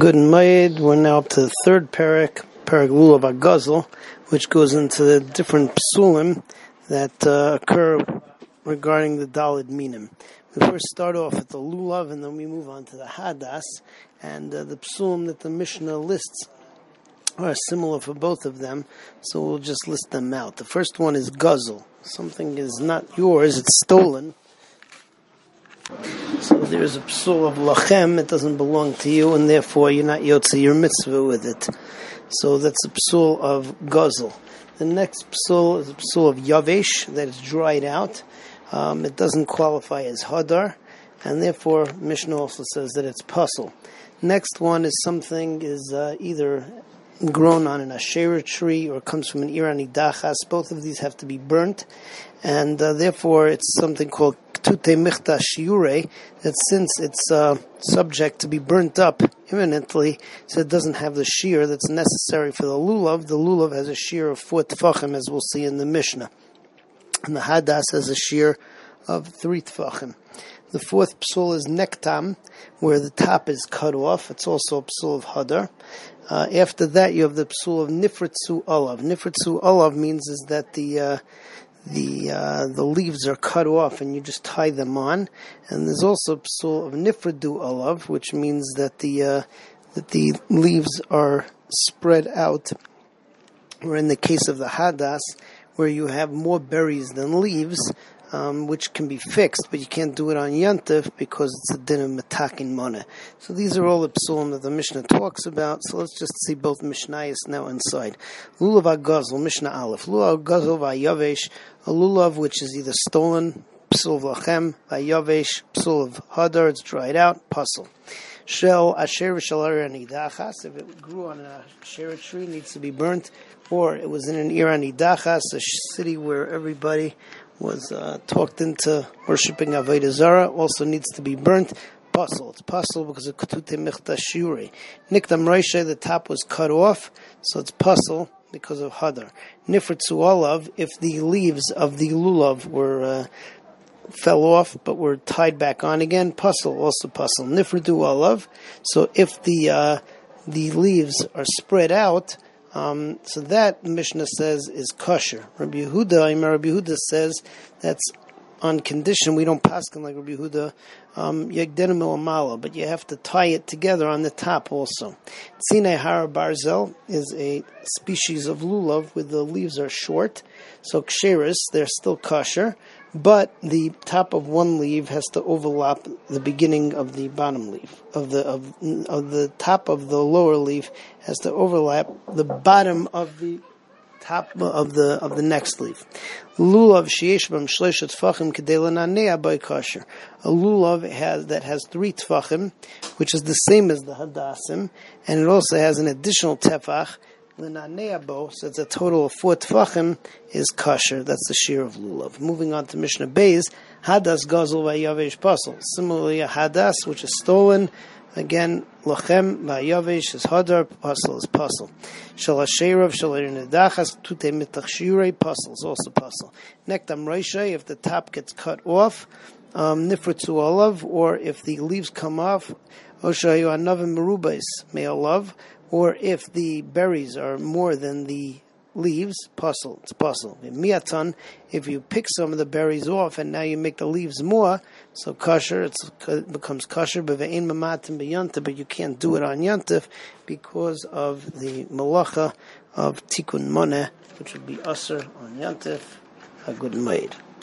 Good Mayid. We're now up to the third parak, parak Lulav Agazel, which goes into the different psulim that uh, occur regarding the Dalid Minim. We first start off at the Lulav and then we move on to the Hadas, and uh, the psulim that the Mishnah lists are similar for both of them, so we'll just list them out. The first one is Gozel. Something is not yours, it's stolen so there's a psul of lachem, it doesn't belong to you, and therefore you're not yotze your mitzvah with it. So that's a psul of gozel. The next psul is a psul of yavesh, that is dried out. Um, it doesn't qualify as hadar, and therefore Mishnah also says that it's pasul. Next one is something is uh, either grown on an asherah tree or comes from an ir hanidachas. Both of these have to be burnt, and uh, therefore it's something called tute michta shiure, that since it's uh, subject to be burnt up imminently, so it doesn't have the shear that's necessary for the lulav, the lulav has a shear of four tefachim, as we'll see in the Mishnah. And the hadas has a shear of three tefachim. The fourth psul is nektam, where the top is cut off. It's also a psul of hadar. Uh, after that, you have the psul of nifritzu olav. Nifritzu olav means is that the uh, the uh, the leaves are cut off and you just tie them on. And there's also psul of nifradu olav, which means that the uh, that the leaves are spread out. Or in the case of the hadas, where you have more berries than leaves, um, which can be fixed, but you can't do it on Yantif because it's a din of metakin moneh. So these are all the psulim that the Mishnah talks about. So let's just see both Mishnayos now inside. Lulav agazel, Mishnah Aleph. Lulav agazel vayavesh, a lulav which is either stolen, psul of lachem, vayavesh, psul of hadar, it's dried out, pasul. Shel asher dachas. If it grew on a asher tree, needs to be burnt, or it was in an ir hanidachas, a city where everybody was uh, talked into worshiping Avodah Zarah also needs to be burnt. Pasul. It's pasul because of Ketute Michta Shuri. Nikdam the top was cut off, so it's pasul because of Hadar. Nifritzu Olav, if the leaves of the lulav were uh, fell off but were tied back on again, pasul also pasul. Nifridu Olav, so if the uh, the leaves are spread out, um, so that Mishnah says is kosher. Rabbi Yehuda, Rabbi Yehuda says that's on condition we don't paskin like Rabbi Yehuda um, but you have to tie it together on the top also. Tzinei Har HaBarzel is a species of lulav where the leaves are short, so ksheris, they're still kosher, but the top of one leaf has to overlap the beginning of the bottom leaf of the of, of the top of the lower leaf has to overlap the bottom of the top of the of the next leaf. Lulav sheyesh b'm shleshet tfachim kedelananea by kosher. A lulav has that has three tfachim, which is the same as the hadasim, and it also has an additional tefach So it's a total of four tefachim, is kosher. That's the shear of lulav. Moving on to Mishnah Beis, hadas gazel vayavesh pasel. Similarly, a hadas which is stolen, again lochem vayavesh is hadar, pasel is pasel. Shalasherav shalinedachas tute mitachshirei pasel is also pasel. Nektam reishay, if the top gets cut off, um, nifritzu olav, or if the leaves come off, oshayu anavim merubais or if the berries are more than the leaves, pasul, it's puzzle. Miatan, if you pick some of the berries off and now you make the leaves more, so kosher, it becomes kosher, but but you can't do it on yantif because of the malacha of tikkun moneh, which would be assur on yantif, a good maid.